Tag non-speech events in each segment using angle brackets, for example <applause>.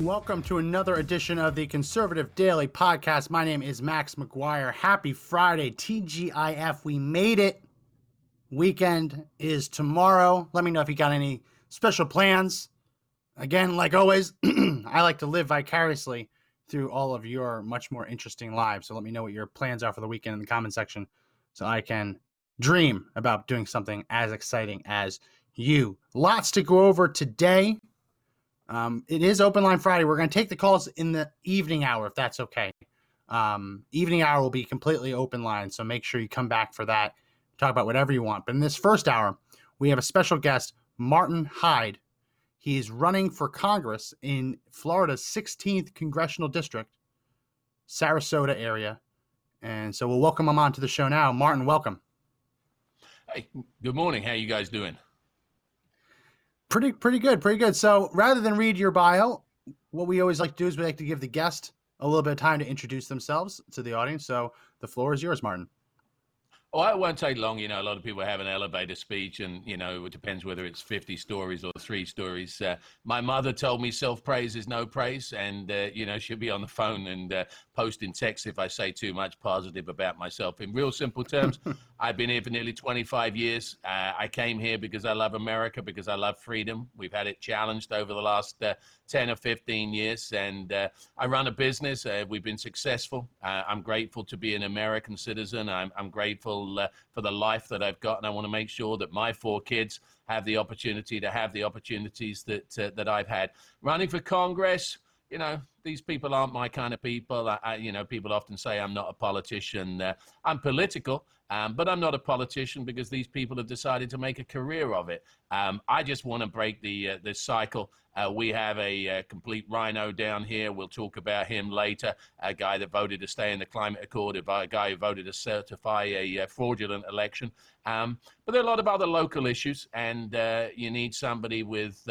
Welcome to another edition of the Conservative Daily Podcast. My name is Max McGuire. Happy Friday, TGIF. We made it. Weekend is tomorrow. Let me know if you got any special plans. Again, like always, <clears throat> I like to live vicariously through all of your much more interesting lives. So let me know what your plans are for the weekend in the comment section so I can dream about doing something as exciting as you. Lots to go over today. Um, it is open line Friday. We're going to take the calls in the evening hour if that's okay. Um, evening hour will be completely open line, so make sure you come back for that. Talk about whatever you want. But in this first hour, we have a special guest, Martin Hyde. He's running for Congress in Florida's 16th congressional district, Sarasota area. And so we'll welcome him onto the show now. Martin, welcome. Hey, good morning. How you guys doing? Pretty, pretty good, pretty good. So rather than read your bio, what we always like to do is we like to give the guest a little bit of time to introduce themselves to the audience. So the floor is yours, Martin. Oh, it won't take long. You know, a lot of people have an elevator speech, and you know, it depends whether it's fifty stories or three stories. Uh, my mother told me self-praise is no praise, and uh, you know, she'll be on the phone and uh, posting texts if I say too much positive about myself. In real simple terms, <laughs> I've been here for nearly 25 years. Uh, I came here because I love America, because I love freedom. We've had it challenged over the last uh, 10 or 15 years, and uh, I run a business. Uh, we've been successful. Uh, I'm grateful to be an American citizen. I'm, I'm grateful uh, for the life that I've got, and I want to make sure that my four kids have the opportunity to have the opportunities that uh, that I've had. Running for Congress, you know, these people aren't my kind of people. I, I, you know, people often say I'm not a politician. Uh, I'm political, um, but I'm not a politician because these people have decided to make a career of it. Um, I just want to break the uh, the cycle. Uh, we have a, uh complete rhino down here. We'll talk about him later. A guy that voted to stay in the climate accord, a guy who voted to certify a uh, fraudulent election. Um, but there are a lot of other local issues, and uh, you need somebody with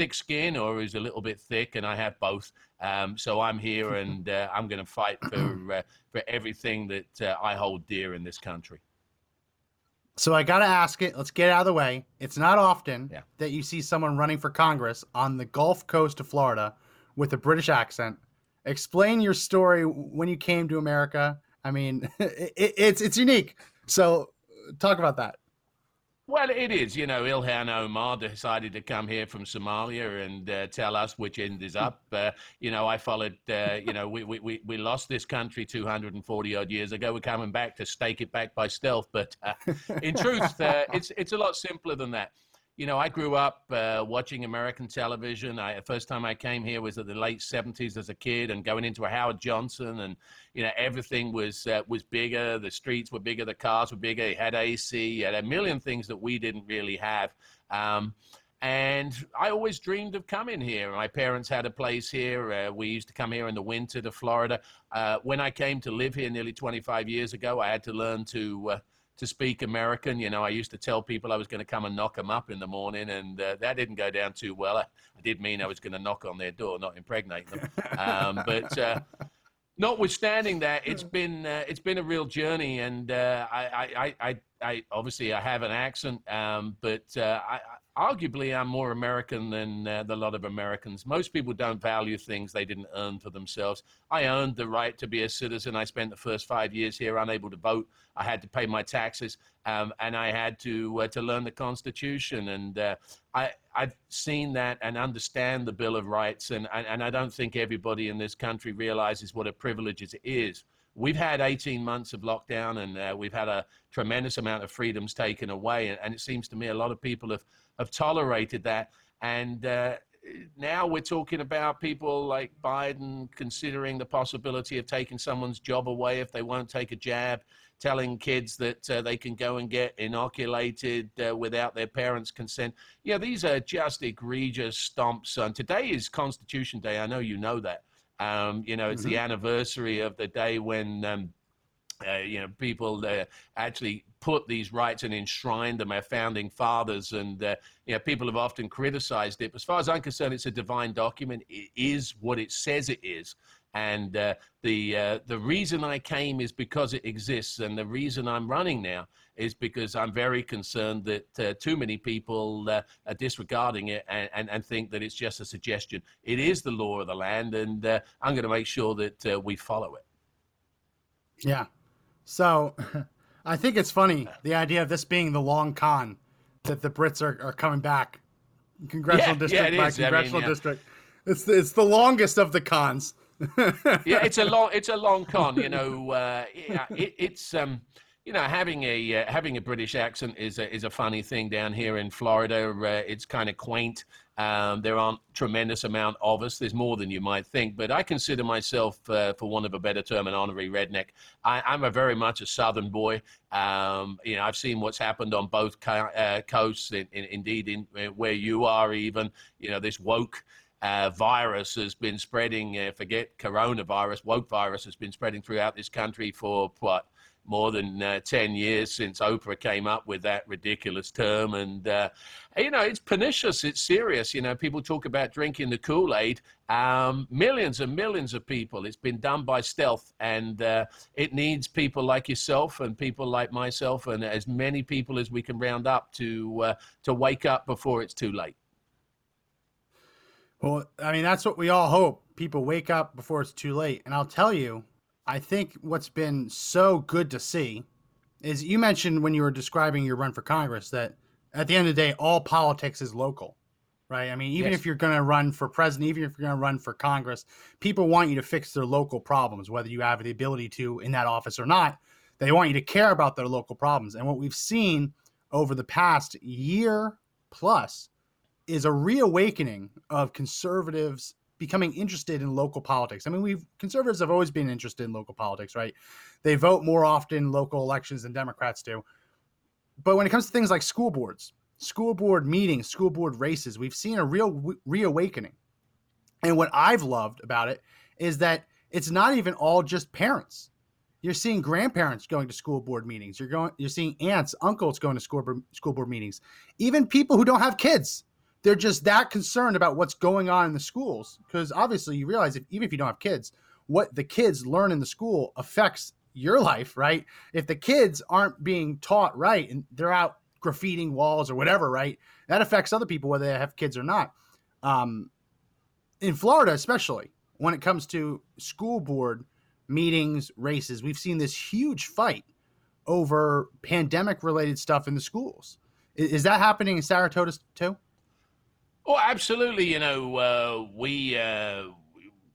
thick skin or who's a little bit thick, and I have both. Um, so I'm here, <laughs> and uh, I'm going to fight for uh, for everything that uh, I hold dear in this country. So I got to ask it. Let's get it out of the way. It's not often Yeah. that you see someone running for Congress on the Gulf Coast of Florida with a British accent. Explain your story when you came to America. I mean, <laughs> it, it's it's unique. So talk about that. Well, it is. You know, Ilhan Omar decided to come here from Somalia and uh, tell us which end is up. Uh, you know, I followed, uh, you know, we, we, we, lost this country 240 odd years ago. We're coming back to stake it back by stealth. But uh, in truth, uh, it's, it's a lot simpler than that. You know, I grew up uh, watching American television. I, the first time I came here was at the late 70s as a kid and going into a Howard Johnson and, you know, everything was uh, was bigger. The streets were bigger. The cars were bigger. It had AC. Had a million things that we didn't really have. Um, and I always dreamed of coming here. My parents had a place here. Uh, we used to come here in the winter to Florida. Uh, when I came to live here nearly 25 years ago, I had to learn to uh, to speak American. You know, I used to tell people I was going to come and knock them up in the morning, and uh, that didn't go down too well. I, I did mean I was going to knock on their door, not impregnate them. Um, <laughs> but uh, notwithstanding that, it's been uh, it's been a real journey, and uh, I, I, I, I obviously I have an accent, um, but uh, I, arguably I'm more American than uh, a lot of Americans. Most people don't value things they didn't earn for themselves. I earned the right to be a citizen. I spent the first five years here unable to vote. I had to pay my taxes, um, and I had to uh, to learn the Constitution. And uh, I I've seen that and understand the Bill of Rights, and, and and I don't think everybody in this country realizes what a privilege it is. We've had 18 months of lockdown, and uh, we've had a tremendous amount of freedoms taken away, and, and it seems to me a lot of people have have tolerated that. And uh, now we're talking about people like Biden considering the possibility of taking someone's job away if they won't take a jab. Telling kids that uh, they can go and get inoculated uh, without their parents' consent. Yeah, these are just egregious stomps. And today is Constitution Day. I know you know that. Um, you know, it's mm-hmm. the anniversary of the day when. Um, uh, you know, people uh, actually put these rights and enshrined them, our founding fathers, and uh, you know, people have often criticized it. But as far as I'm concerned, it's a divine document. It is what it says it is, and uh, the uh, the reason I came is because it exists, and the reason I'm running now is because I'm very concerned that uh, too many people are disregarding it and, and, and think that it's just a suggestion. It is the law of the land, and I'm going to make sure that we follow it. Yeah, so <laughs> I think it's funny the idea of this being the long con that the Brits are, are coming back congressional yeah, district yeah, by congressional I mean, yeah. district. It's the, it's the longest of the cons. Yeah, it's a long it's a long con. You know, <laughs> uh, yeah, it, it's um, you know having a uh, having a British accent is a, is a funny thing down here in Florida. Uh, it's kind of quaint. Um, there aren't tremendous amount of us. There's more than you might think, but I consider myself, uh, for want of a better term, an honorary redneck. I, am a very much a Southern boy. Um, you know, I've seen what's happened on both co- uh, coasts. In, in, indeed, in, in, uh, where you are, even you know, this woke. Uh, virus has been spreading. Uh, forget coronavirus. Woke virus has been spreading throughout this country for what more than uh, 10 years since Oprah came up with that ridiculous term. And, uh, you know, it's pernicious, it's serious. You know, people talk about drinking the Kool Aid. Um, millions and millions of people. It's been done by stealth, and uh, it needs people like yourself and people like myself, and as many people as we can round up to uh, to wake up before it's too late. Well, I mean, that's what we all hope. People wake up before it's too late. And I'll tell you, I think what's been so good to see is you mentioned when you were describing your run for Congress that at the end of the day, all politics is local, right? I mean, even yes. if you're going to run for president, even if you're going to run for Congress, people want you to fix their local problems, whether you have the ability to in that office or not. They want you to care about their local problems. And what we've seen over the past year plus is a reawakening of conservatives becoming interested in local politics. I mean, we've conservatives have always been interested in local politics, right? They vote more often in local elections than Democrats do. But when it comes to things like school boards, school board meetings, school board races, we've seen a real reawakening. And what I've loved about it is that it's not even all just parents. You're seeing grandparents going to school board meetings. You're going you're seeing aunts, uncles going to school board, school board meetings. Even people who don't have kids they're just that concerned about what's going on in the schools. Because obviously you realize if, even if you don't have kids what the kids learn in the school affects your life right? If the kids aren't being taught right and they're out graffitiing walls or whatever right that affects other people whether they have kids or not. Um, in florida especially when it comes to school board meetings races we've seen this huge fight over pandemic related stuff in the schools. Is, is that happening in Sarasota too Oh, absolutely. You know, uh, we uh,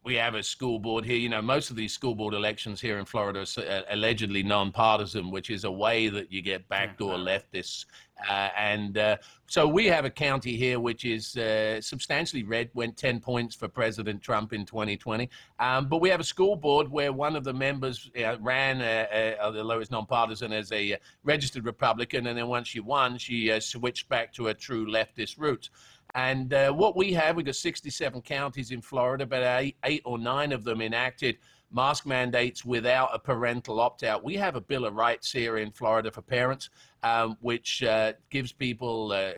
we have a school board here. You know, most of these school board elections here in Florida are uh, allegedly nonpartisan, which is a way that you get backdoor leftists. Uh, and uh, so we have a county here which is uh, substantially red, went 10 points for President Trump in 2020. Um, but we have a school board where one of the members uh, ran, uh, although it's nonpartisan, as a registered Republican. And then once she won, she switched back to a true leftist roots. And uh, what we have, we've got 67 counties in Florida, but eight, eight or nine of them enacted mask mandates without a parental opt out. We have a Bill of Rights here in Florida for parents, um, which uh, gives people, uh,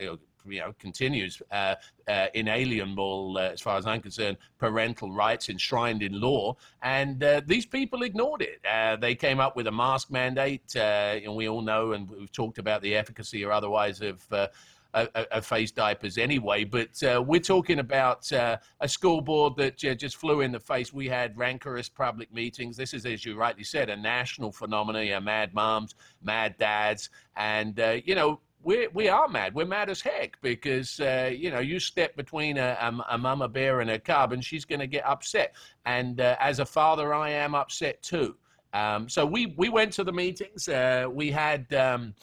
you know, continues uh, uh, inalienable, uh, as far as I'm concerned, parental rights enshrined in law. And uh, these people ignored it. They came up with a mask mandate, and we all know, and we've talked about the efficacy or otherwise of a, face diapers anyway. But uh, we're talking about uh, a school board that uh, just flew in the face. We had rancorous public meetings. This is, as you rightly said, a national phenomenon. Yeah, mad moms, mad dads, and uh, you know. We, we are mad. We're mad as heck because, uh, you know, you step between a, a, a mama bear and a cub and she's going to get upset. And uh, as a father, I am upset too. Um, so we, we went to the meetings. we had. Um,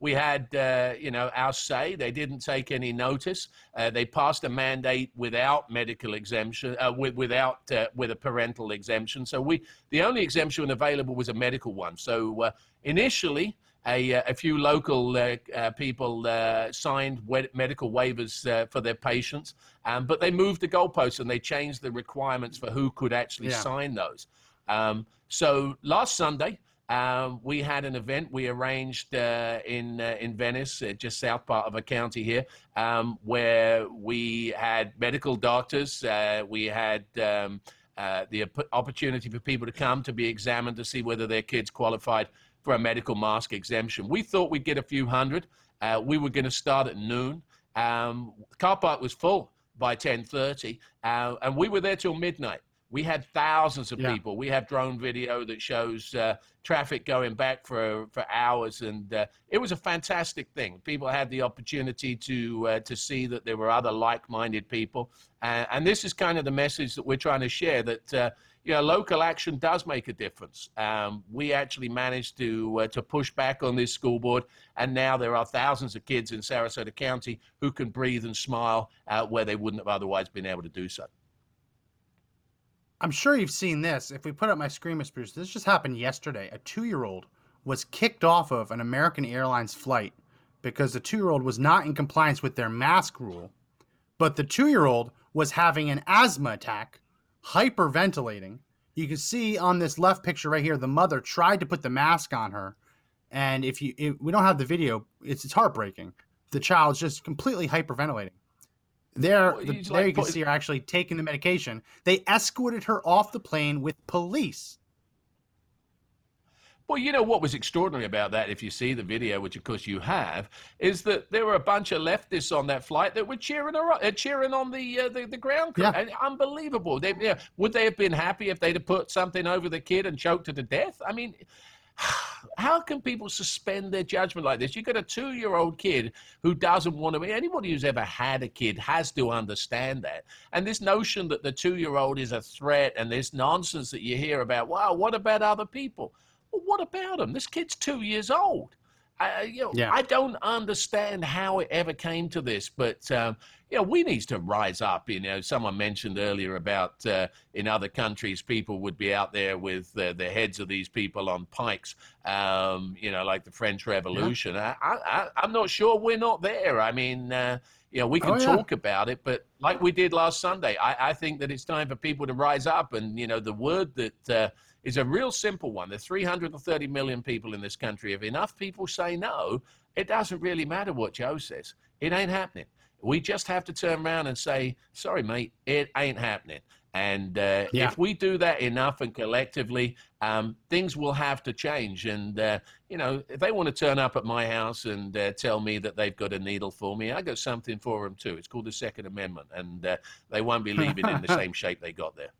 we had, uh, you know, our say. They didn't take any notice. Uh, they passed a mandate without medical exemption, uh, with, without uh, with a parental exemption. So we, the only exemption available was a medical one. So uh, initially, a, a, few local uh, uh, people uh, signed medical waivers uh, for their patients, um, but they moved the goalposts and they changed the requirements for who could actually yeah. sign those. Um, so last Sunday, um, we had an event we arranged uh, in uh, in Venice, uh, just south part of a county here, um, where we had medical doctors. Uh, we had um, uh, the opportunity for people to come to be examined to see whether their kids qualified for a medical mask exemption. We thought we'd get a few hundred. Uh, we were going to start at noon. Um, car park was full by 10:30, and we were there till midnight. We had thousands of yeah. people. We have drone video that shows uh, traffic going back for for hours, and uh, it was a fantastic thing. People had the opportunity to uh, to see that there were other like-minded people, and this is kind of the message that we're trying to share. That uh, you know, local action does make a difference. Um, we actually managed to uh, to push back on this school board, and now there are thousands of kids in Sarasota County who can breathe and smile uh, where they wouldn't have otherwise been able to do so. I'm sure you've seen this. If we put up my screen. Bruce, this just happened yesterday. A two year old was kicked off of an American Airlines flight because the two year old was not in compliance with their mask rule. But the two year old was having an asthma attack, hyperventilating. You can see on this left picture right here, the mother tried to put the mask on her. And if you if we don't have the video, it's, it's heartbreaking. The child's just completely hyperventilating. There, well, the, there like, you can see her actually taking the medication. They escorted her off the plane with police. Well, you know what was extraordinary about that, if you see the video, which of course you have, is that there were a bunch of leftists on that flight that were cheering her, uh, cheering on the, uh, the the ground crew. Yeah. unbelievable. They, you know, would they have been happy if they'd have put something over the kid and choked her to death? I mean, <sighs> how can people suspend their judgment like this? You've got a two year old kid who doesn't want to be. Anybody who's ever had a kid has to understand that. And this notion that the two year old is a threat and this nonsense that you hear about, wow, what about other people? Well, what about them? This kid's two years old. I, you know, yeah. I don't understand how it ever came to this, but um, you know, we need to rise up. You know, someone mentioned earlier about uh, in other countries, people would be out there with uh, the heads of these people on pikes. Um, you know, like the French Revolution. Yeah. I, am not sure we're not there. I mean, uh, you know, we can oh, yeah. talk about it, but like we did last Sunday, I, I, think that it's time for people to rise up. And you know, the word that uh, is a real simple one. There's 330 million people in this country. If enough people say no, it doesn't really matter what Joe says. It ain't happening. We just have to turn around and say, sorry, mate, it ain't happening. And uh, yeah. if we do that enough and collectively, um, things will have to change. And, uh, you know, if they want to turn up at my house and uh, tell me that they've got a needle for me, I got something for them too. It's called the Second Amendment. And uh, they won't be leaving in the <laughs> same shape they got there.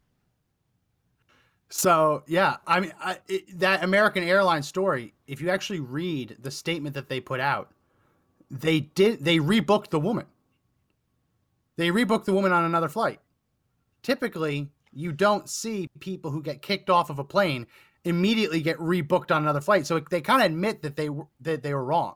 So yeah, I mean I, it, that American Airlines story. If you actually read the statement that they put out, they did they rebooked the woman. They rebooked the woman on another flight. Typically, you don't see people who get kicked off of a plane immediately get rebooked on another flight. So they kind of admit that they that they were wrong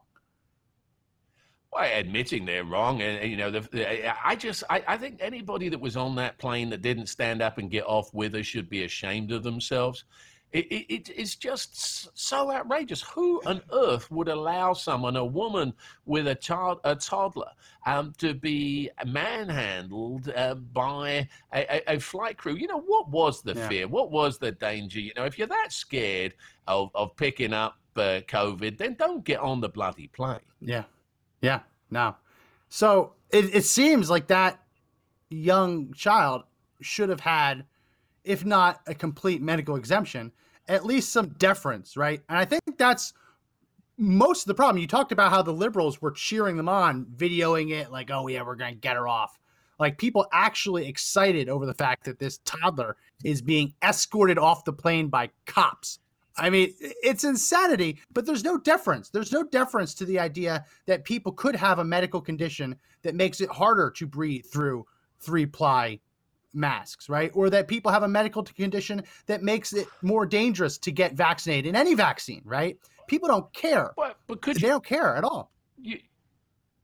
well, admitting they're wrong, and, you know, the, the, I just, I, I, think anybody that was on that plane that didn't stand up and get off with us should be ashamed of themselves. It, it, it's just so outrageous. Who on earth would allow someone, a woman with a child, a toddler, um, to be manhandled uh, by a, a, a, flight crew? You know, what was the yeah. fear? What was the danger? You know, if you're that scared of, of picking up uh, COVID, then don't get on the bloody plane. Yeah. Yeah, no. So it, it seems like that young child should have had, if not a complete medical exemption, at least some deference, right? And I think that's most of the problem. You talked about how the liberals were cheering them on, videoing it like, oh, yeah, we're going to get her off. Like people actually excited over the fact that this toddler is being escorted off the plane by cops I mean, it's insanity, but there's no deference. There's no deference to the idea that people could have a medical condition that makes it harder to breathe through three ply masks, right? Or that people have a medical condition that makes it more dangerous to get vaccinated in any vaccine, right? People don't care. But, but could They you, don't care at all. you,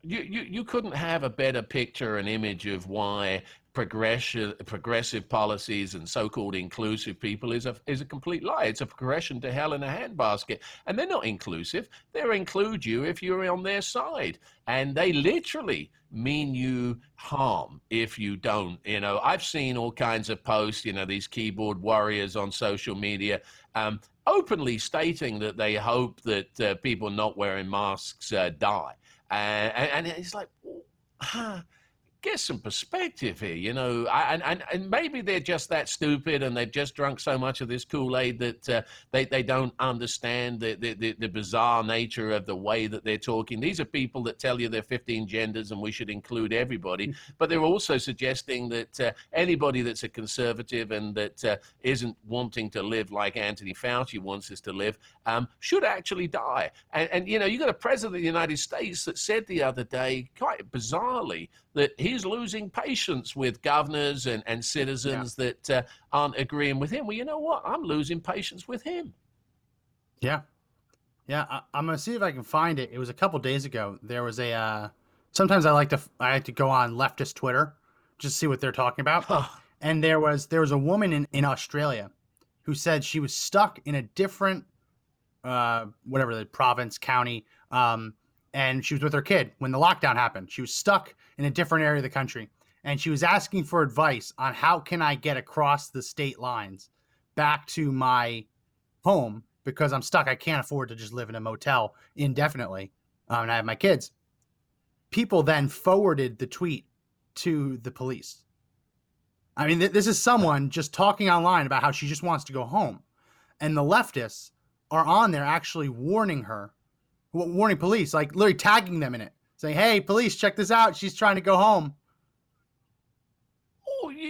you, you, you couldn't have a better picture and image of why progressive progressive policies and so-called inclusive people is a is a complete lie. It's a progression to hell in a handbasket, and they're not inclusive. They include you if you're on their side, and they literally mean you harm if you don't. You know, I've seen all kinds of posts. You know, these keyboard warriors on social media. Um, openly stating that they hope that uh, people not wearing masks uh, die. And, and it's like, huh, get some perspective here, you know. And, and and maybe they're just that stupid, and they've just drunk so much of this Kool Aid that uh, they they don't understand the, the the the bizarre nature of the way that they're talking. These are people that tell you there are 15 genders and we should include everybody, but they're also suggesting that uh, anybody that's a conservative and that uh, isn't wanting to live like Anthony Fauci wants us to live um, should actually die. And, and you know, you got a president of the United States that said the other day, quite bizarrely, that he's losing patience with governors and, and citizens that uh, aren't agreeing with him. Well, you know what? I'm losing patience with him. Yeah, yeah. I, I'm gonna see if I can find it. It was a couple days ago. There was a. Uh, sometimes I like to I like to go on leftist Twitter just to see what they're talking about. and there was there was a woman in in Australia who said she was stuck in a different uh whatever the province county um and she was with her kid when the lockdown happened. She was stuck in a different area of the country and she was asking for advice on how can i get across the state lines back to my home because i'm stuck. I can't afford to just live in a motel indefinitely um, and i have my kids. People then forwarded the tweet to the police. I mean, th- this is someone just talking online about how she just wants to go home. And the leftists are on there actually warning her, warning police, like literally tagging them in it, saying, hey, police, check this out. She's trying to go home.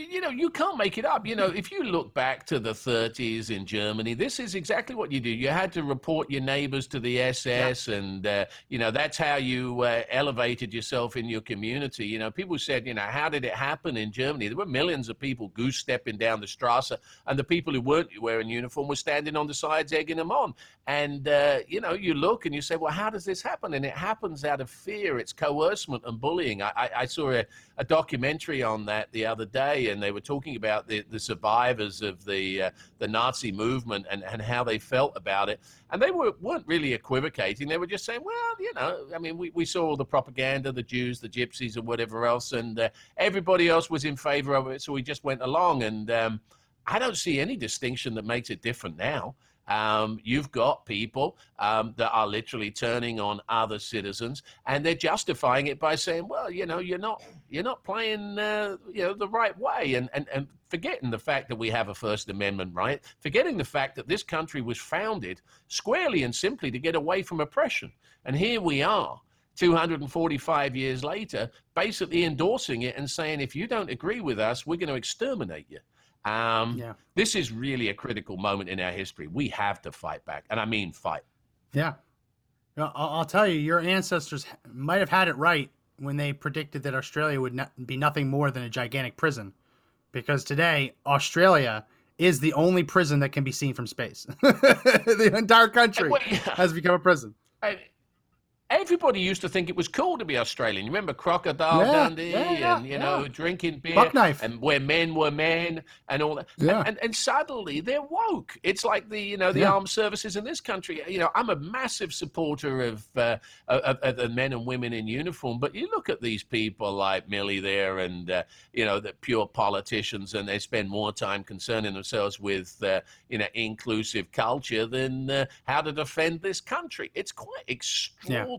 You, know, you can't make it up. You know, if you look back to the 30s in Germany, this is exactly what you do. You had to report your neighbors to the SS, and, uh, you know, that's how you uh, elevated yourself in your community. You know, people said, you know, how did it happen in Germany? There were millions of people goose stepping down the Strasse, and the people who weren't wearing uniform were standing on the sides egging them on. And, uh, you know, you look and you say, well, how does this happen? And it happens out of fear. It's coercement and bullying. I, I, I saw a, a documentary on that the other day, and they were talking about the, the survivors of the uh, the Nazi movement and, and how they felt about it. And they were, weren't really equivocating. They were just saying, well, you know, I mean, we, we saw all the propaganda, the Jews, the gypsies, and whatever else, and uh, everybody else was in favor of it, so we just went along. And um, I don't see any distinction that makes it different now. Um, you've got people um, that are literally turning on other citizens, and they're justifying it by saying, "Well, you know, you're not you're not playing uh, you know the right way," and, and and forgetting the fact that we have a First Amendment right, forgetting the fact that this country was founded squarely and simply to get away from oppression, and here we are. 245 years later, basically endorsing it and saying, if you don't agree with us, we're going to exterminate you. Um, Yeah. This is really a critical moment in our history. We have to fight back, and I mean fight. Yeah. I'll, I'll tell you, your ancestors might have had it right when they predicted that Australia would not be nothing more than a gigantic prison. Because today, Australia is the only prison that can be seen from space. <laughs> the entire country Well, yeah. has become a prison. I- everybody used to think it was cool to be Australian. You remember Crocodile Yeah, Dundee yeah, yeah, and, you know, drinking beer Buckknife. and where men were men and all that. Yeah. And, and, and suddenly they're woke. It's like the, you know, the armed services in this country. You know, I'm a massive supporter of, uh, of, of the men and women in uniform, but you look at these people like Milley there and, uh, you know, the pure politicians and they spend more time concerning themselves with, uh, you know, inclusive culture than uh, how to defend this country. It's quite extraordinary.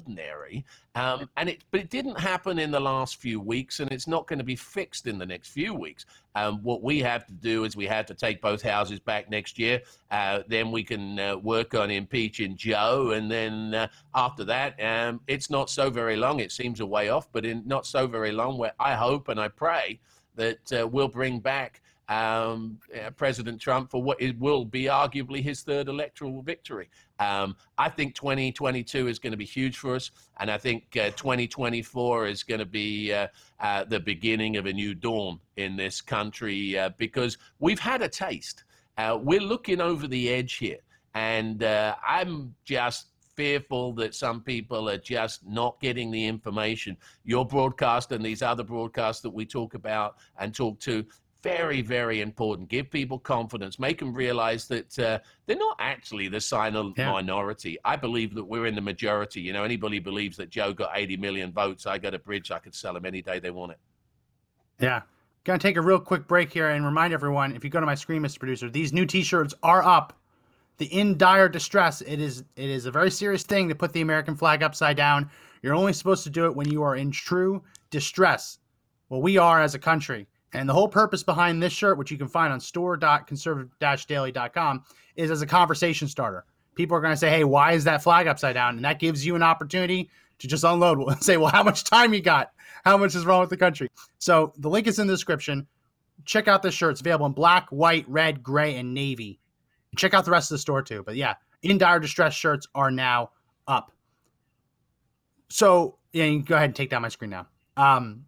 Um, and it, but it didn't happen in the last few weeks, and it's not going to be fixed in the next few weeks. Um, what we have to do is we have to take both houses back next year. Uh, then we can uh, work on impeaching Joe, and then uh, after that, um, it's not so very long. It seems a way off, but in not so very long, where I hope and I pray that uh, we'll bring back um, uh, President Trump for what it will be arguably his third electoral victory. Um, I think 2022 is going to be huge for us, and I think uh, 2024 is going to be uh, uh, the beginning of a new dawn in this country uh, because we've had a taste. Uh, we're looking over the edge here, and I'm just fearful that some people are just not getting the information. Your broadcast and these other broadcasts that we talk about and talk to, very, very important. Give people confidence. Make them realize that uh, they're not actually the silent Yeah. minority. I believe that we're in the majority. You know, anybody believes that Joe got 80 million votes, I got a bridge, I could sell them any day they want it. Yeah. Gonna take a real quick break here and remind everyone if you go to my screen, Mr. Producer, these new t shirts are up. The in dire distress. It is it is a very serious thing to put the American flag upside down. You're only supposed to do it when you are in true distress. Well, we are as a country. And the whole purpose behind this shirt, which you can find on store.conservative-daily.com, is as a conversation starter. People are going to say, "Hey, why is that flag upside down?" And that gives you an opportunity to just unload and <laughs> say, "Well, how much time you got? How much is wrong with the country?" So the link is in the description. Check out this shirt. It's available in black, white, red, gray, and navy. Check out the rest of the store too. But yeah, in dire distress shirts are now up. So yeah, you can go ahead and take down my screen now. Um,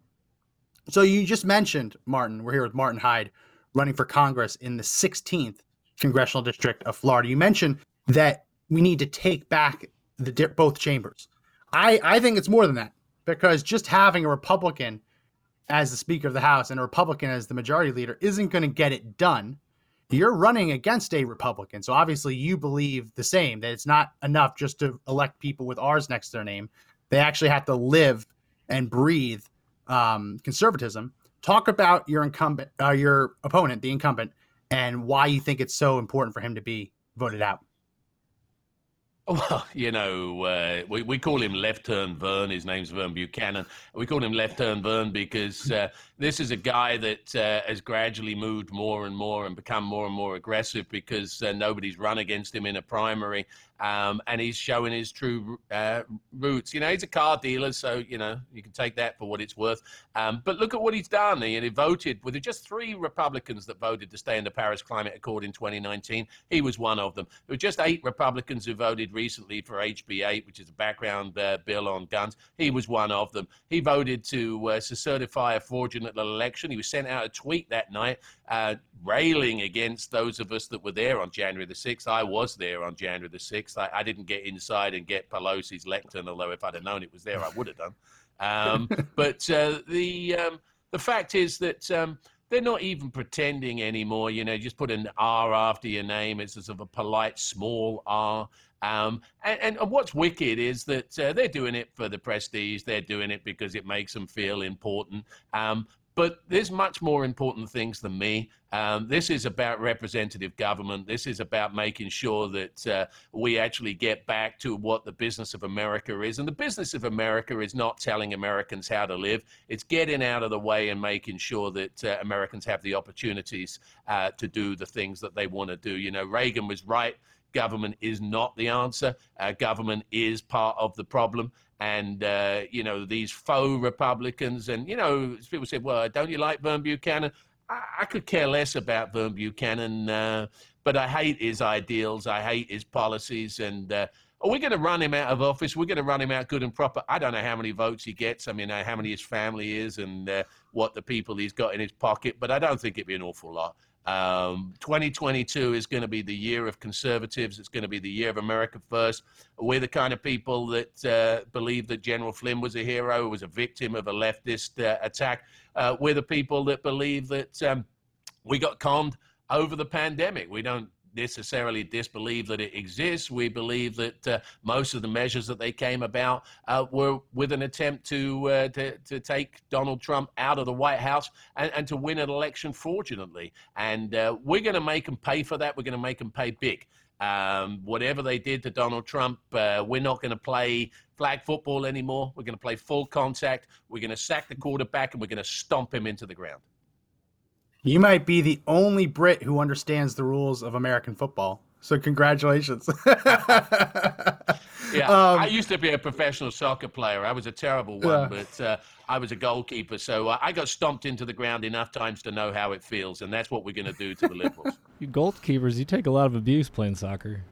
so you just mentioned Martin. We're here with Martin Hyde, running for Congress in the 16th congressional district of Florida. You mentioned that we need to take back the di- both chambers. I I think it's more than that because just having a Republican as the Speaker of the House and a Republican as the Majority Leader isn't going to get it done. You're running against a Republican, so obviously you believe the same that it's not enough just to elect people with R's next to their name. They actually have to live and breathe um, conservatism. Talk about your incumbent, uh, your opponent, the incumbent, and why you think it's so important for him to be voted out. <laughs> Well, you know, uh, we, we call him Left Turn Vern. His name's Vern Buchanan. We call him Left Turn Vern because uh, this is a guy that uh, has gradually moved more and more and become more and more aggressive because uh, nobody's run against him in a primary. Um, and he's showing his true uh, roots. You know, he's a car dealer, so, you know, you can take that for what it's worth. Um, but look at what he's done. He, he voted with just three Republicans that voted to stay in the Paris Climate Accord in 2019. He was one of them. There were just eight Republicans who voted recently for HB 8, which is a background uh, bill on guns. He was one of them. He voted to, uh, to certify a fraudulent election. He was sent out a tweet that night uh, railing against those of us that were there on January the 6th. I was there on January the 6th. I, I didn't get inside and get Pelosi's lectern, although if I'd have known it was there, I would have done. Um, <laughs> but uh, the um, the fact is that um, they're not even pretending anymore. You know, just put an R after your name. It's a sort of a polite small R. Um, and, and, and what's wicked is that uh, they're doing it for the prestige. They're doing it because it makes them feel important. Um, but there's much more important things than me. Um, this is about representative government. This is about making sure that uh, we actually get back to what the business of America is. And the business of America is not telling Americans how to live, it's getting out of the way and making sure that uh, Americans have the opportunities uh, to do the things that they want to do. You know, Reagan was right government is not the answer. Uh, government is part of the problem. And, uh, you know, these faux Republicans, and, you know, people say, well, don't you like Vern Buchanan? I, I could care less about Vern Buchanan, uh, but I hate his ideals. I hate his policies. And, uh, are we going to run him out of office? We're going to run him out good and proper. I don't know how many votes he gets. I mean, how many his family is and uh, what the people he's got in his pocket, but I don't think it'd be an awful lot. Um, 2022 is going to be the year of conservatives. It's going to be the year of America first. We're the kind of people that uh, believe that General Flynn was a hero, was a victim of a leftist uh, attack. Uh, we're the people that believe that um, we got conned over the pandemic. We don't necessarily disbelieve that it exists. We believe that uh, most of the measures that they came about uh, were with an attempt to, uh, to to take Donald Trump out of the White House and, and to win an election fraudulently. And uh, we're going to make them pay for that. We're going to make them pay big. Um, whatever they did to Donald Trump, uh, we're not going to play flag football anymore. We're going to play full contact. We're going to sack the quarterback and we're going to stomp him into the ground. You might be the only Brit who understands the rules of American football. So congratulations. <laughs> Yeah, Um, I used to be a professional soccer player. I was a terrible one, Yeah. but uh, I was a goalkeeper. So uh, I got stomped into the ground enough times to know how it feels, and that's what we're going to do to the liberals. You <laughs> goalkeepers, you take a lot of abuse playing soccer.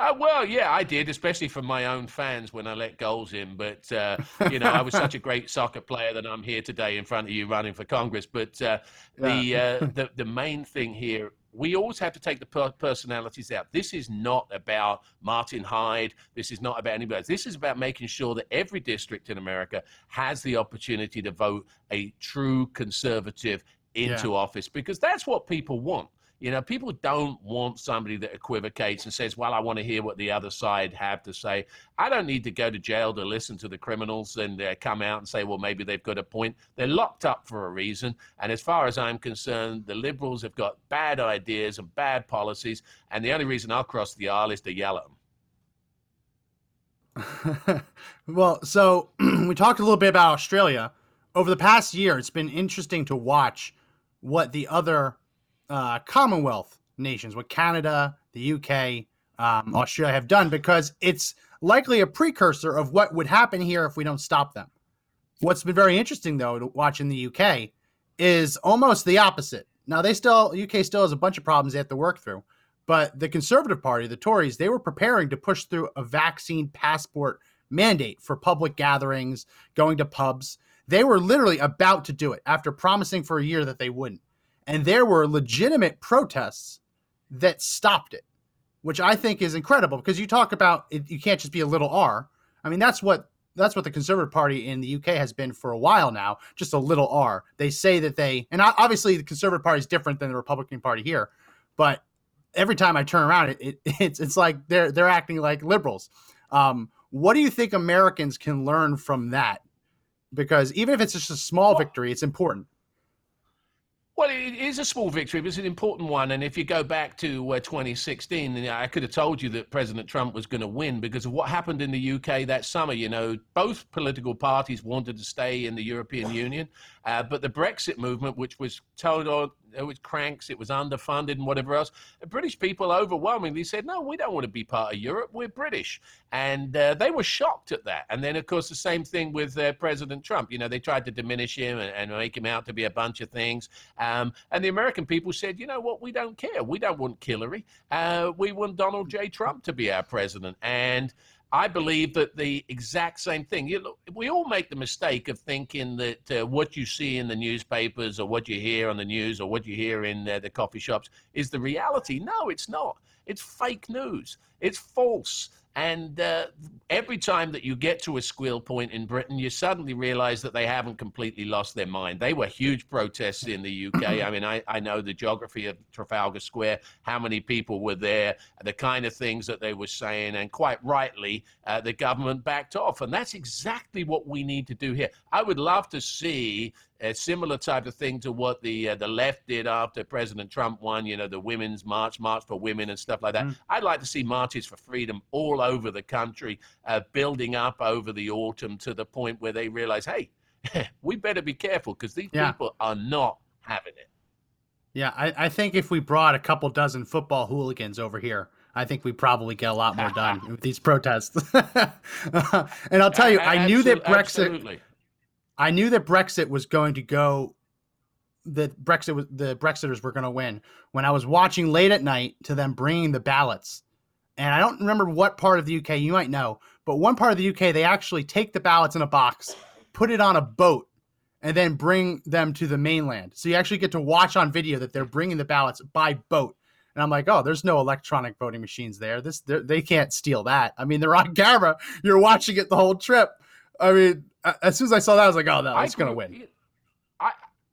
Uh, well, yeah, I did, especially from my own fans when I let goals in. But uh, you know, I was such a <laughs> great soccer player that I'm here today in front of you running for Congress. But uh, the, uh, <laughs> the the main thing here we always have to take the per- personalities out. This is not about Martin Hyde. This is not about anybody else. This is about making sure that every district in America has the opportunity to vote a true conservative into office because that's what people want. You know, people don't want somebody that equivocates and says, "Well, I want to hear what the other side have to say." I don't need to go to jail to listen to the criminals and uh, come out and say, "Well, maybe they've got a point." They're locked up for a reason, and as far as I'm concerned, the liberals have got bad ideas and bad policies, and the only reason I'll cross the aisle is to yell at them. <laughs> well, so <clears throat> we talked a little bit about Australia. Over the past year, it's been interesting to watch what the other uh, Commonwealth nations, what Canada, the UK, um, Australia have done, because it's likely a precursor of what would happen here if we don't stop them. What's been very interesting, though, to watch in the UK is almost the opposite. Now, they still, UK still has a bunch of problems they have to work through, but the Conservative Party, the Tories, they were preparing to push through a vaccine passport mandate for public gatherings, going to pubs. They were literally about to do it after promising for a year that they wouldn't. And there were legitimate protests that stopped it, which I think is incredible because you talk about it, you can't just be a little R. I mean, that's what that's what the Conservative Party in the UK has been for a while now, just a little R. They say that they, and obviously the Conservative Party is different than the Republican Party here, but every time I turn around, it, it <laughs> it's it's like they're they're acting like liberals. Um, what do you think Americans can learn from that? Because even if it's just a small victory, it's important. Well, it is a small victory, but it's an important one. And if you go back to uh, 2016, I could have told you that President Trump was going to win because of what happened in the UK that summer. You know, both political parties wanted to stay in the European Union, uh, but the Brexit movement, which was told it was cranks, it was underfunded, and whatever else. The British people overwhelmingly said, "No, we don't want to be part of Europe. We're British," and uh, they were shocked at that. And then, of course, the same thing with uh, President Trump. You know, they tried to diminish him and, and, make him out to be a bunch of things. Um, and the American people said, "You know what? We don't care. We don't want Hillary. Uh, we want Donald J. Trump to be our president." And I believe that the exact same thing. You know, we all make the mistake of thinking that uh, what you see in the newspapers or what you hear on the news or what you hear in uh, the coffee shops is the reality. No, it's not. It's fake news. It's false. And uh, every time that you get to a squeal point in Britain, you suddenly realize that they haven't completely lost their mind. They were huge protests in the UK. <clears throat> I mean, I, I know the geography of Trafalgar Square, how many people were there, the kind of things that they were saying, and quite rightly, uh, the government backed off. And that's exactly what we need to do here. I would love to see a similar type of thing to what the uh, the left did after President Trump won. You know, the women's march, march for women, and stuff like that. Mm. I'd like to see marches for freedom all over the country, uh, building up over the autumn to the point where they realize, hey, <laughs> we better be careful because these yeah. people are not having it. Yeah, I, I think if we brought a couple dozen football hooligans over here, I think we probably get a lot more done <laughs> with these protests. <laughs> and I'll tell you, I knew that Brexit. Absolutely I knew that Brexit was going to go that Brexit was the Brexiters were going to win when I was watching late at night to them bringing the ballots. And I don't remember what part of the UK you might know, but one part of the UK they actually take the ballots in a box, put it on a boat, and then bring them to the mainland. So you actually get to watch on video that they're bringing the ballots by boat. And I'm like, oh, there's no electronic voting machines there. This they can't steal that. I mean, they're on <laughs> camera. You're watching it the whole trip. I mean, as soon as I saw that, I was like, oh, no, it's going to win.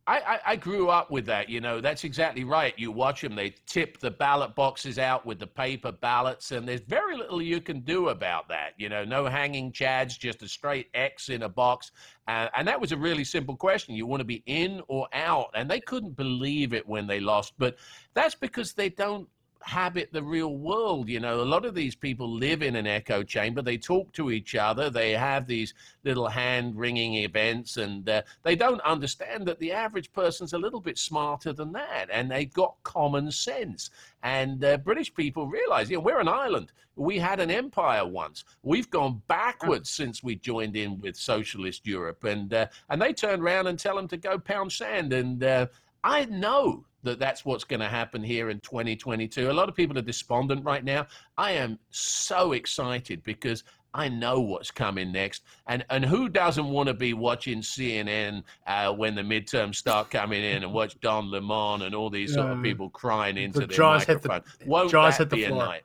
I, I, I grew up with that. You know, that's exactly right. You watch them, they tip the ballot boxes out with the paper ballots, and there's very little you can do about that. You know, no hanging chads, just a straight X in a box. Uh, and that was a really simple question. You want to be in or out? And they couldn't believe it when they lost. But that's because they don't habit the real world. You know, a lot of these people live in an echo chamber. They talk to each other. They have these little hand wringing events, and uh, they don't understand that the average person's a little bit smarter than that, and they've got common sense. And uh, British people realize, you know, we're an island. We had an empire once. We've gone backwards since we joined in with socialist Europe, and uh, and they turn around and tell them to go pound sand. And uh, I know that that's what's going to happen here in 2022. A lot of people are despondent right now. I am so excited because I know what's coming next. And and who doesn't want to be watching CNN uh, when the midterms start coming in and watch Don Lemon and all these sort of people crying into The their jaws hit the- Won't jaws hit the floor.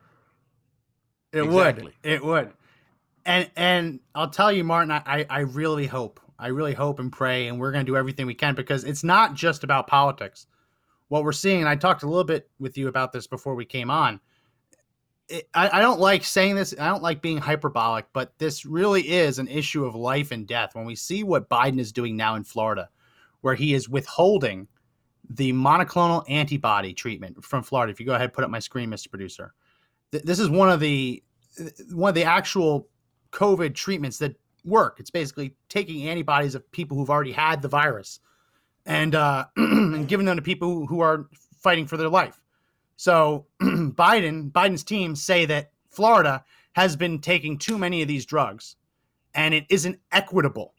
It Exactly. would. It would. And and I'll tell you, Martin, I, I- really hope. I really hope and pray, and we're gonna do everything we can because it's not just about politics. What we're seeing, and I talked a little bit with you about this before we came on. It, I, I don't like saying this. I don't like being hyperbolic, but this really is an issue of life and death. When we see what Biden is doing now in Florida, where he is withholding the monoclonal antibody treatment from Florida. If you go ahead, put up my screen, Mr. Producer. Th- This is one of the one of the actual COVID treatments that work. It's basically taking antibodies of people who've already had the virus and uh, <clears throat> and giving them to people who, who are fighting for their life. So <clears throat> Biden, Biden's team say that Florida has been taking too many of these drugs, and it isn't equitable.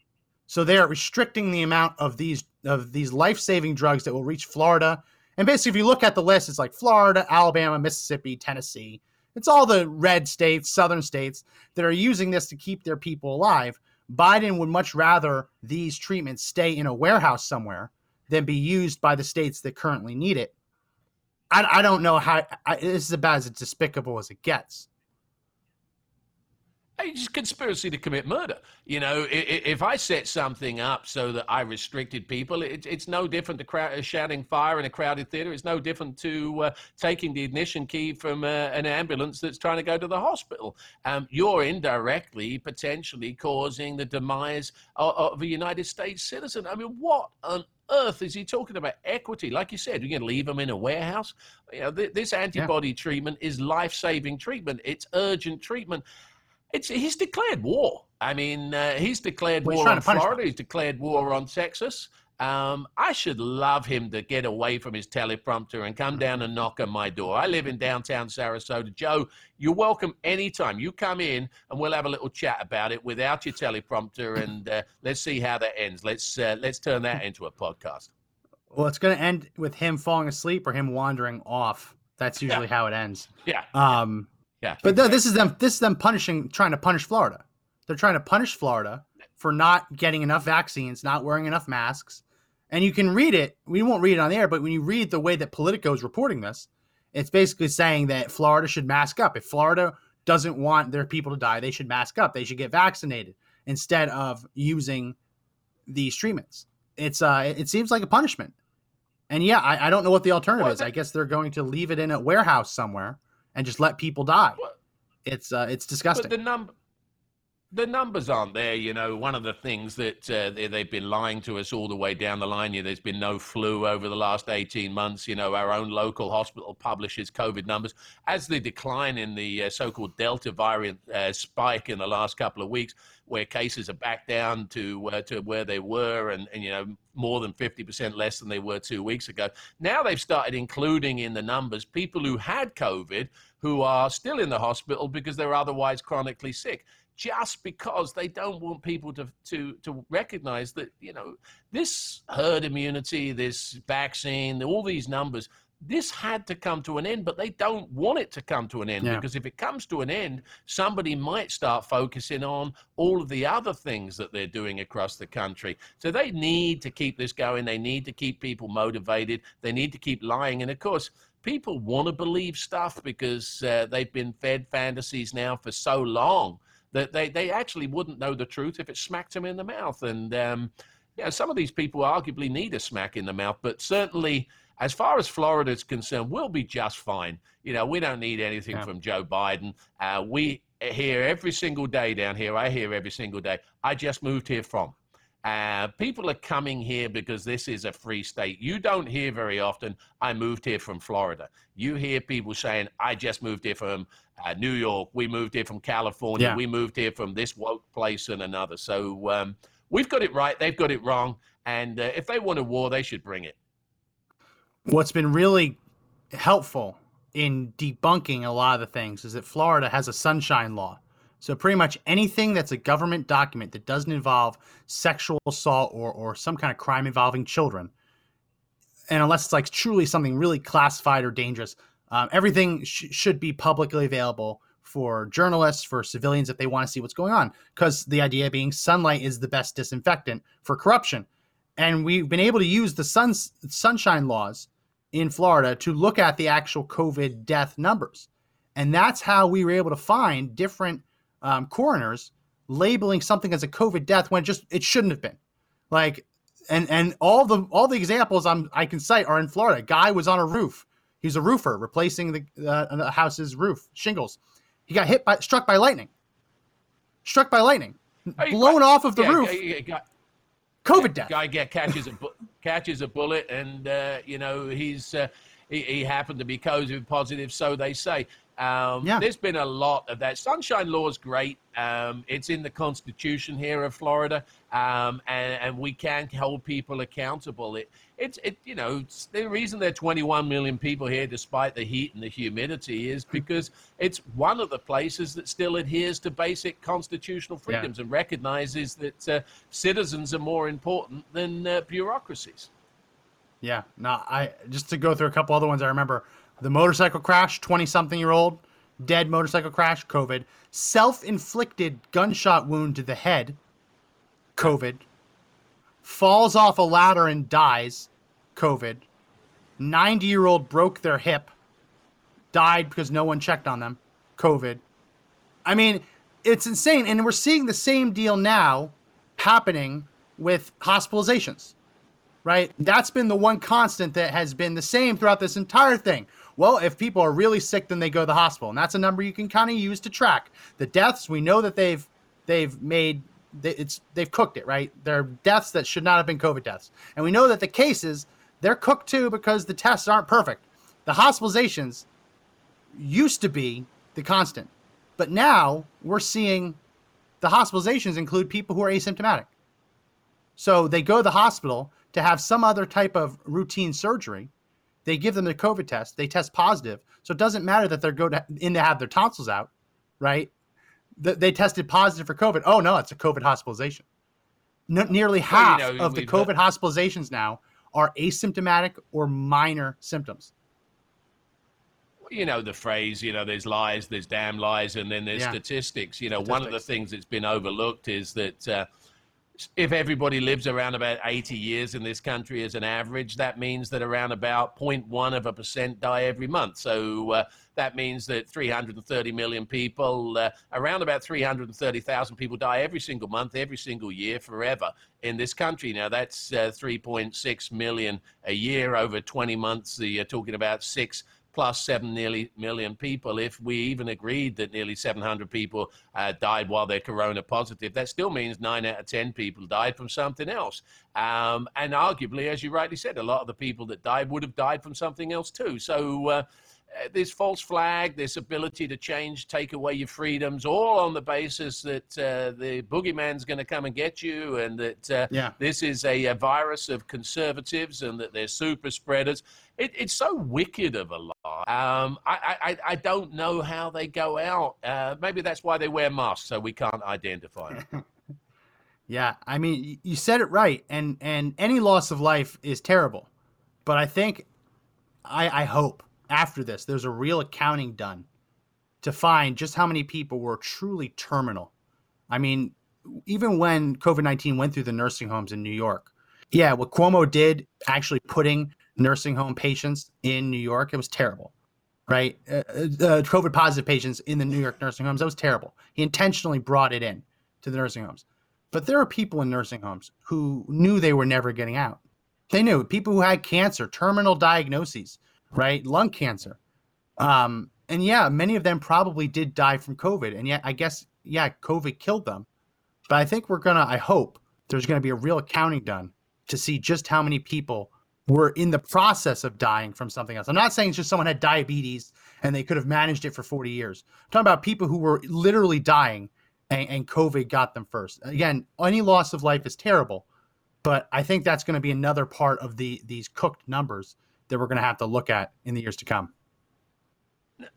So they are restricting the amount of these of these life saving drugs that will reach Florida. And basically, if you look at the list, it's like Florida, Alabama, Mississippi, Tennessee. It's all the red states, southern states that are using this to keep their people alive. Biden would much rather these treatments stay in a warehouse somewhere than be used by the states that currently need it. I, I don't know how I, this is about as despicable as it gets. It's conspiracy to commit murder. You know, if I set something up so that I restricted people, it, it's no different to crowd, uh, shouting fire in a crowded theater. It's no different to uh, taking the ignition key from uh, an ambulance that's trying to go to the hospital. Um, you're indirectly, potentially causing the demise of, of a United States citizen. I mean, what on earth is he talking about? Equity, like you said, you're going to leave them in a warehouse. You know, th- this antibody treatment is life-saving treatment. It's urgent treatment. It's he's declared war. I mean, uh, he's declared Well, war trying on Florida. He's declared war on Texas. Um, I should love him to get away from his teleprompter and come down and knock on my door. I live in downtown Sarasota. Joe, you're welcome anytime. You come in and we'll have a little chat about it without your teleprompter, and uh, let's see how that ends. Let's uh, let's turn that into a podcast. Well, it's going to end with him falling asleep or him wandering off. That's usually how it ends. Yeah, Um, yeah. But this is them. This is them punishing, trying to punish Florida. They're trying to punish Florida for not getting enough vaccines, not wearing enough masks. And you can read it. We won't read it on the air, but when you read the way that Politico is reporting this, it's basically saying that Florida should mask up. If Florida doesn't want their people to die, they should mask up. They should get vaccinated instead of using these treatments. It's uh, it seems like a punishment. And yeah, I, I don't know what the alternative is. I guess they're going to leave it in a warehouse somewhere and just let people die. Well, It's uh, it's disgusting. But the number, the numbers aren't there. You know, one of the things that uh, they, they've been lying to us all the way down the line. You know, there's been no flu over the last 18 months. You know, our own local hospital publishes COVID numbers as the decline in the uh, so-called Delta variant uh, spike in the last couple of weeks, where cases are back down to uh, to where they were, and, and you know more than 50% less than they were two weeks ago. Now they've started including in the numbers people who had COVID who are still in the hospital because they're otherwise chronically sick just because they don't want people to to to recognize that you know this herd immunity this vaccine all these numbers this had to come to an end but they don't want it to come to an end Yeah. because if it comes to an end somebody might start focusing on all of the other things that they're doing across the country. So they need to keep this going. They need to keep people motivated. They need to keep lying. And of course people want to believe stuff because uh, they've been fed fantasies now for so long that they, they actually wouldn't know the truth if it smacked them in the mouth. And um, yeah, some of these people arguably need a smack in the mouth, but certainly as far as Florida is concerned, we'll be just fine. You know, we don't need anything Yeah. from Joe Biden. Uh, we hear every single day down here. I hear every single day. I just moved here from. Uh, people are coming here because this is a free state. You don't hear very often, I moved here from Florida. You hear people saying, I just moved here from uh, New York. We moved here from California. Yeah. We moved here from this woke place and another. So um, we've got it right. They've got it wrong. And uh, if they want a war, they should bring it. What's been really helpful in debunking a lot of the things is that Florida has a sunshine law. So pretty much anything that's a government document that doesn't involve sexual assault or, or some kind of crime involving children, and unless it's like truly something really classified or dangerous, um, everything sh- should be publicly available for journalists, for civilians if they want to see what's going on. Because the idea being sunlight is the best disinfectant for corruption. And we've been able to use the sun, sunshine laws in Florida to look at the actual COVID death numbers. And that's how we were able to find different um, coroners labeling something as a COVID death when it just it shouldn't have been. Like, and and all the all the examples I'm I can cite are in Florida. Guy was on a roof. He's a roofer replacing the, uh, house's roof shingles. He got hit by struck by lightning. Struck by lightning, blown off of the yeah, roof. yeah, yeah, COVID death. Guy get catches a bu- catches a bullet, and uh, you know he's uh, he, he happened to be COVID positive, so they say. Um, Yeah. There's been a lot of that. Sunshine law is great. Um, it's in the Constitution here of Florida, um, and, and we can hold people accountable. It, it's it you know the reason there are 21 million people here, despite the heat and the humidity, is because it's one of the places that still adheres to basic constitutional Yeah. freedoms and recognizes that uh, citizens are more important than uh, bureaucracies. Yeah, Now, I just to go through a couple other ones I remember. The motorcycle crash, 20 something year old, dead motorcycle crash, COVID. Self inflicted gunshot wound to the head, COVID. Falls off a ladder and dies, COVID. 90 year old broke their hip, died because no one checked on them, COVID. I mean, it's insane. And we're seeing the same deal now happening with hospitalizations right? That's been the one constant that has been the same throughout this entire thing. Well, if people are really sick, then they go to the hospital, and that's a number you can kind of use to track the deaths. We know that they've they've made it's they've cooked it right. There are deaths that should not have been COVID deaths, and we know that the cases they're cooked too because the tests aren't perfect. The hospitalizations used to be the constant, but now we're seeing the hospitalizations include people who are asymptomatic. So they go to the hospital to have some other type of routine surgery. They give them the COVID test. They test positive. So it doesn't matter that they're go to, in to have their tonsils out, right? Th- They tested positive for COVID. Oh no, it's a COVID hospitalization. Nearly Well, half you know, of the COVID hospitalizations now are asymptomatic or minor symptoms. you know the phrase you know there's lies there's damn lies and then there's Yeah. statistics you know one of the things that's been overlooked is that uh, if everybody lives around about 80 years in this country as an average that means that around about 0.1 of a percent die every month. So uh, that means that 330 million people uh, around about 330,000 people die every single month every single year forever in this country. Now that's uh, 3.6 million a year over 20 months. So you're talking about six plus seven nearly million people. If we even agreed that nearly 700 people uh, died while they're corona positive, that still means nine out of 10 people died from something else. Um, and arguably, as you rightly said, a lot of the people that died would have died from something else too. So, uh, this false flag, this ability to change, take away your freedoms, all on the basis that uh, the boogeyman's going to come and get you, and that uh, Yeah. this is a, a virus of conservatives and that they're super spreaders. It, it's so wicked of a lie. Um, I, I, I don't know how they go out. Uh, maybe that's why they wear masks, so we can't identify them. <laughs> Yeah, I mean, you said it right, and and any loss of life is terrible, but I think, I I hope after this there's a real accounting done, to find just how many people were truly terminal. I mean, even when COVID nineteen went through the nursing homes in New York, yeah, what Cuomo did actually putting nursing home patients in New York, it was terrible. Right, uh, uh, COVID positive patients in the New York nursing homes, that was terrible. He intentionally brought it in to the nursing homes. But there are people in nursing homes who knew they were never getting out. They knew people who had cancer, terminal diagnoses, right? Lung cancer. Um, and yeah, many of them probably did die from COVID. And yet, I guess, yeah, COVID killed them. But I think we're going to, I hope there's going to be a real accounting done to see just how many people were in the process of dying from something else. I'm not saying it's just someone had diabetes and they could have managed it for 40 years. I'm talking about people who were literally dying and, and COVID got them first. Again, any loss of life is terrible, but I think that's going to be another part of the these cooked numbers that we're going to have to look at in the years to come.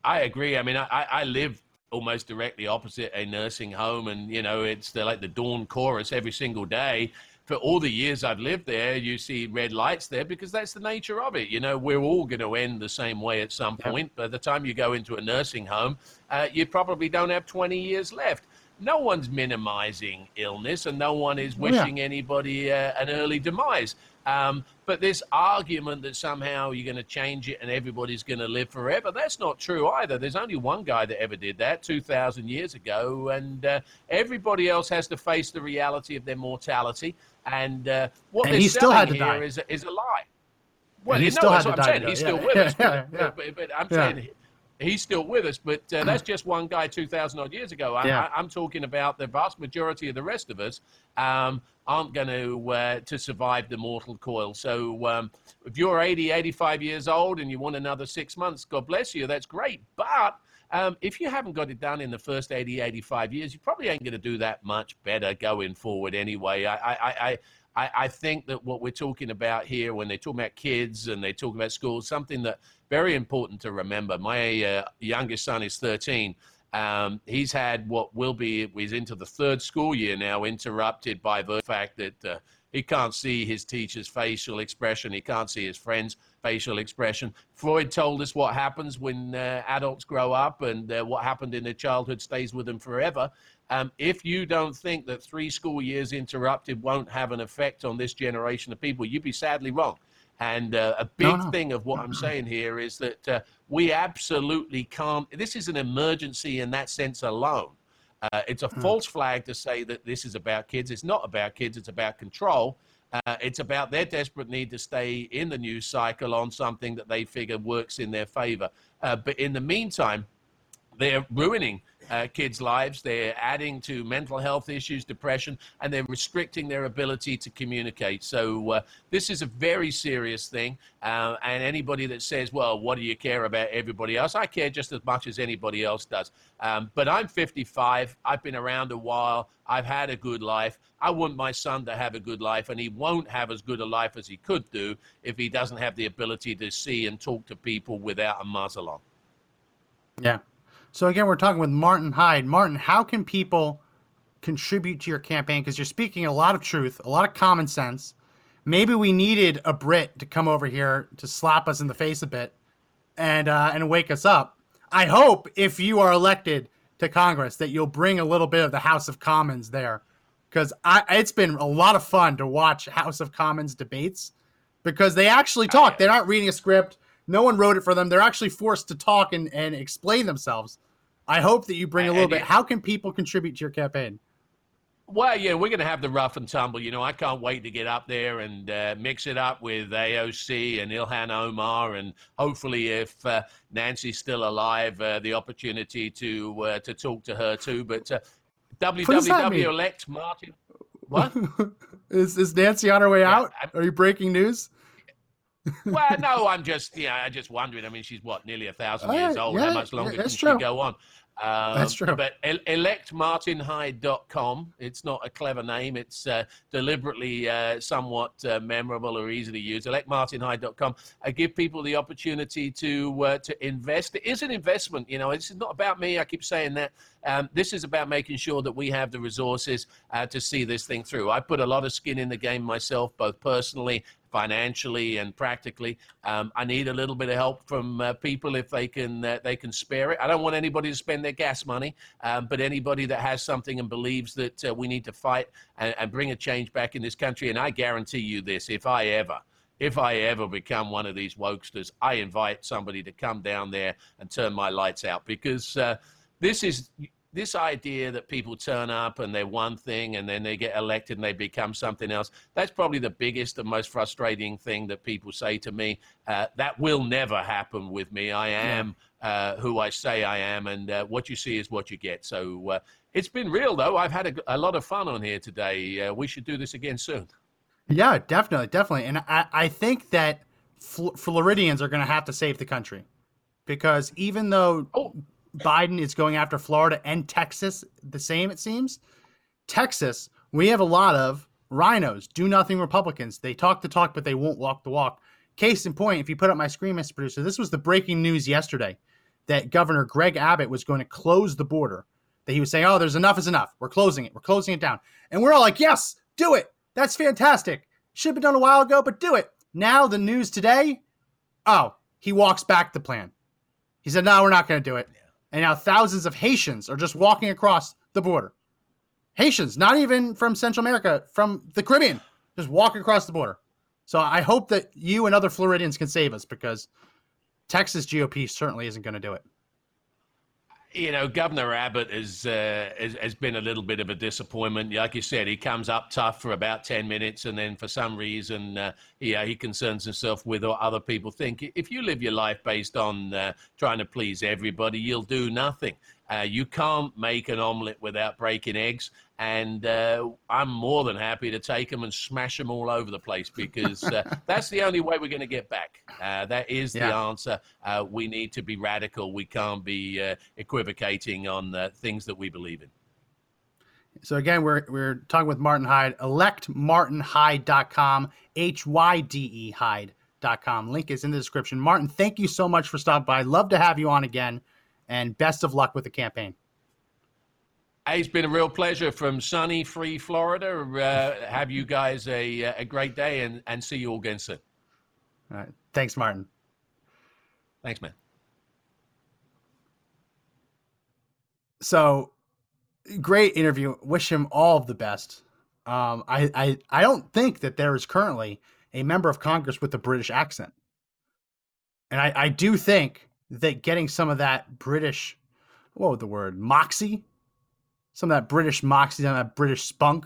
I agree. I mean, I, I live almost directly opposite a nursing home, and you know, it's the, like the dawn chorus every single day. for all the years I've lived there, you see red lights there because that's the nature of it. You know, we're all going to end the same way at some point. By the time you go into a nursing home, uh, you probably don't have 20 years left. No one's minimizing illness and no one is Oh, yeah. wishing anybody uh, an early demise. Um, but this argument that somehow you're going to change it and everybody's going to live forever, that's not true either. There's only one guy that ever did that 2,000 years ago, and uh, everybody else has to face the reality of their mortality. And uh, what And they're he still had to here die. is, is a lie. Well, And he you still had to die saying. He's die. still Yeah, with us. <laughs> yeah, but, yeah. But, but I'm Yeah. saying he's still with us, but uh, that's <clears throat> just one guy 2,000 odd years ago. I, Yeah. I, I'm talking about the vast majority of the rest of us um, aren't going to uh, to survive the mortal coil. So um, if you're 80, 85 years old and you want another six months, God bless you. That's great. But um, if you haven't got it done in the first 80, 85 years, you probably ain't going to do that much better going forward anyway. I, I, I, I I, think that what we're talking about here, when they talk about kids and they talk about schools, something that very important to remember. My uh, youngest son is 13. Um, he's had what will be, he's into the third school year now, interrupted by the fact that uh, he can't see his teacher's facial expression. He can't see his friend's facial expression. Freud told us what happens when uh, adults grow up and uh, what happened in their childhood stays with them forever. Um, if you don't think that three school years interrupted won't have an effect on this generation of people, you'd be sadly wrong. And uh, a big No, no. thing of what I'm saying here is that uh, we absolutely can't. This is an emergency in that sense alone. Uh, it's a false flag to say that this is about kids. It's not about kids. It's about control. Uh, it's about their desperate need to stay in the news cycle on something that they figure works in their favor. Uh, but in the meantime, they're ruining uh, kids' lives. They're adding to mental health issues, depression, and they're restricting their ability to communicate. So uh, this is a very serious thing. Uh, and anybody that says, "Well, what do you care about everybody else?" I care just as much as anybody else does. Um, but I'm 55. I've been around a while. I've had a good life. I want my son to have a good life, and he won't have as good a life as he could do if he doesn't have the ability to see and talk to people without a muzzle on. Yeah. So again, we're talking with Martin Hyde. Martin, how can people contribute to your campaign? Because you're speaking a lot of truth, a lot of common sense. Maybe we needed a Brit to come over here to slap us in the face a bit and uh, and wake us up. I hope if you are elected to Congress that you'll bring a little bit of the House of Commons there, because it's been a lot of fun to watch House of Commons debates because they actually talk. They're not reading a script. No one wrote it for them. They're actually forced to talk and, and explain themselves. I hope that you bring a little bit. How can people contribute to your campaign? Well, yeah, we're going to have the rough and tumble. You know, I can't wait to get up there and uh, mix it up with AOC and Ilhan Omar, and hopefully, if uh, Nancy's still alive, uh, the opportunity to uh, to talk to her too. But uh, does that mean? www elect Martin. What? <laughs> is is Nancy on her way out? I'm- Are you breaking news? Well, no, I'm just, yeah, I'm just wondering. I mean, she's what, nearly a thousand years yeah, old. yeah, How much yeah, longer can that's she go on? Um, That's true. But el- electmartinhyde.com. It's not a clever name. It's uh, deliberately uh, somewhat uh, memorable or easy to use. Electmartinhyde.com. I give people the opportunity to uh, to invest. It is an investment. You know, it's not about me. I keep saying that. Um, this is about making sure that we have the resources uh, to see this thing through. I put a lot of skin in the game myself, both personally financially and practically. Um, I need a little bit of help from uh, people if they can uh, they can spare it. I don't want anybody to spend their gas money, um, but anybody that has something and believes that uh, we need to fight and, and bring a change back in this country. And I guarantee you this: if I ever if I ever become one of these wokesters, I invite somebody to come down there and turn my lights out because uh, this is this idea that people turn up and they're one thing and then they get elected and they become something else. That's probably the biggest and most frustrating thing that people say to me. Uh, that will never happen with me. I am uh, who I say I am, and uh, what you see is what you get. So uh, it's been real, though. I've had a, a lot of fun on here today. Uh, we should do this again soon. Yeah, definitely, definitely. And I, I think that Fl- Floridians are going to have to save the country because even though Oh. Biden is going after Florida and Texas the same, it seems, Texas, we have a lot of RINOs, do nothing Republicans. They talk the talk, but they won't walk the walk. Case in point, if you put up my screen, Mr. Producer, this was the breaking news yesterday that Governor Greg Abbott was going to close the border. That he was saying, oh, there's enough is enough. We're closing it. We're closing it down. And we're all like, yes, do it. That's fantastic. Should have been done a while ago, but do it. Now, the news today oh, he walks back the plan. He said, no, we're not going to do it. And now thousands of Haitians are just walking across the border. Haitians, not even from Central America, from the Caribbean, just walking across the border. So I hope that you and other Floridians can save us because Texas GOP certainly isn't going to do it you know, Governor Abbott is, uh, has, has been a little bit of a disappointment. Like you said, he comes up tough for about 10 minutes, and then for some reason, uh, yeah, he concerns himself with what other people think. If you live your life based on uh, trying to please everybody, you'll do nothing. Uh, you can't make an omelet without breaking eggs, and uh, I'm more than happy to take them and smash them all over the place because uh, <laughs> that's the only way we're going to get back. Uh, that is yeah. the answer. Uh, we need to be radical. We can't be uh, equivocating on things that we believe in. So again, we're we're talking with Martin Hyde. Electmartinhyde.com, H Y D E Hyde.com. Link is in the description. Martin, thank you so much for stopping by. Love to have you on again and best of luck with the campaign. It's been a real pleasure from sunny, free Florida. Uh, have you guys a, a great day and, and see you all again soon. All right. Thanks, Martin. Thanks, man. So great interview. Wish him all the best. Um, I, I, I don't think that there is currently a member of Congress with a British accent. And I, I do think that getting some of that British, what was the word, moxie, some of that British moxie, some of that British spunk.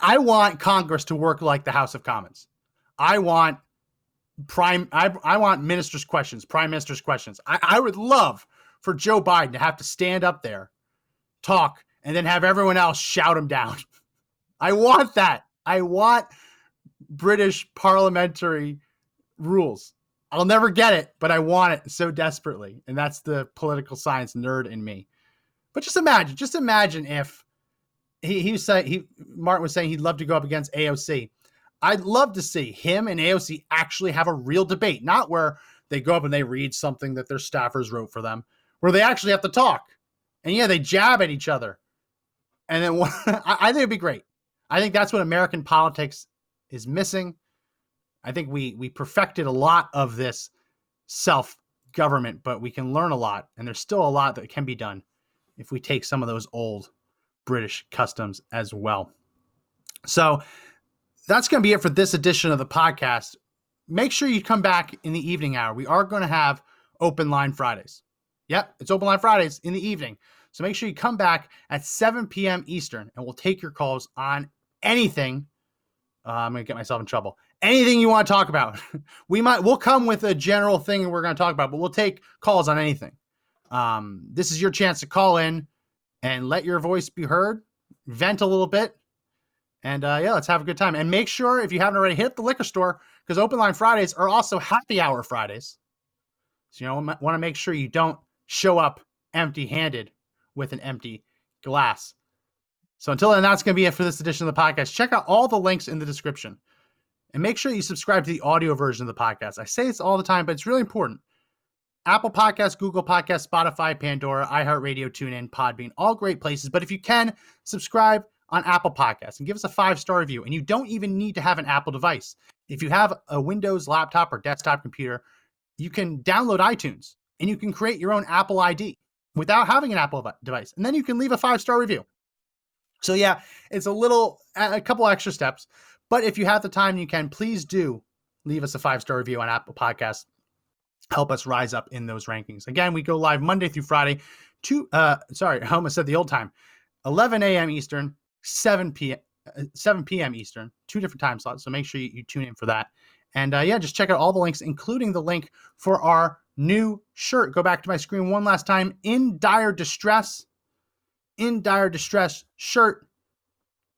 I want Congress to work like the House of Commons. I want prime. I, I want ministers' questions, prime minister's questions. I, I would love for Joe Biden to have to stand up there, talk, and then have everyone else shout him down. <laughs> I want that. I want British parliamentary rules. I'll never get it, but I want it so desperately. And that's the political science nerd in me. But just imagine, just imagine if he, he was saying, he, Martin was saying he'd love to go up against AOC. I'd love to see him and AOC actually have a real debate, not where they go up and they read something that their staffers wrote for them, where they actually have to talk. And yeah, they jab at each other. And then <laughs> I, I think it'd be great. I think that's what American politics is missing. I think we we perfected a lot of this self government, but we can learn a lot, and there's still a lot that can be done if we take some of those old British customs as well. So that's going to be it for this edition of the podcast. Make sure you come back in the evening hour. We are going to have open line Fridays. Yep, it's open line Fridays in the evening. So make sure you come back at 7 p.m. Eastern and we'll take your calls on anything. Uh, I'm going to get myself in trouble anything you want to talk about. <laughs> we might we'll come with a general thing we're going to talk about, but we'll take calls on anything. Um, this is your chance to call in and let your voice be heard, vent a little bit, and uh, yeah, let's have a good time. And make sure if you haven't already hit the liquor store because open line Fridays are also happy hour Fridays. So you know want to make sure you don't show up empty handed with an empty glass. So until then, that's going to be it for this edition of the podcast. Check out all the links in the description. And make sure you subscribe to the audio version of the podcast. I say this all the time, but it's really important. Apple Podcasts, Google Podcasts, Spotify, Pandora, iHeartRadio, TuneIn, Podbean, all great places. But if you can, subscribe on Apple Podcasts and give us a five star review. And you don't even need to have an Apple device. If you have a Windows laptop or desktop computer, you can download iTunes and you can create your own Apple ID without having an Apple device. And then you can leave a five star review. So, yeah, it's a little, a couple extra steps. But if you have the time, you can please do leave us a five star review on Apple Podcasts. Help us rise up in those rankings. Again, we go live Monday through Friday. Two, uh, sorry, <laughs> I almost said the old time, 11 a.m. Eastern, 7 p.m. Uh, 7 p.m. Eastern, two different time slots. So make sure you, you tune in for that. And uh, yeah, just check out all the links, including the link for our new shirt. Go back to my screen one last time. In dire distress, in dire distress shirt.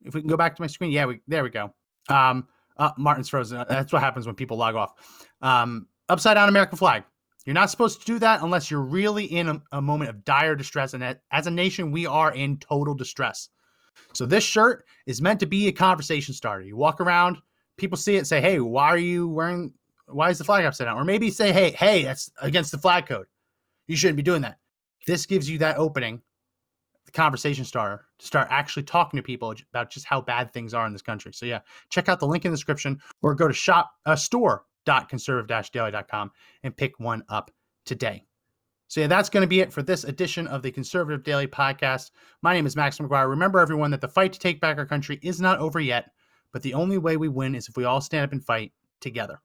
If we can go back to my screen, yeah, we there we go. Um, uh, Martin's frozen. That's what happens when people log off. Um, upside down American flag. You're not supposed to do that unless you're really in a, a moment of dire distress. And as a nation, we are in total distress. So this shirt is meant to be a conversation starter. You walk around, people see it, say, "Hey, why are you wearing? Why is the flag upside down?" Or maybe say, "Hey, hey, that's against the flag code. You shouldn't be doing that." This gives you that opening, conversation starter to start actually talking to people about just how bad things are in this country. So yeah, check out the link in the description or go to shop uh, store.conservative-daily.com and pick one up today. So yeah, that's going to be it for this edition of the Conservative Daily Podcast. My name is Max McGuire. Remember, everyone, that the fight to take back our country is not over yet, but the only way we win is if we all stand up and fight together.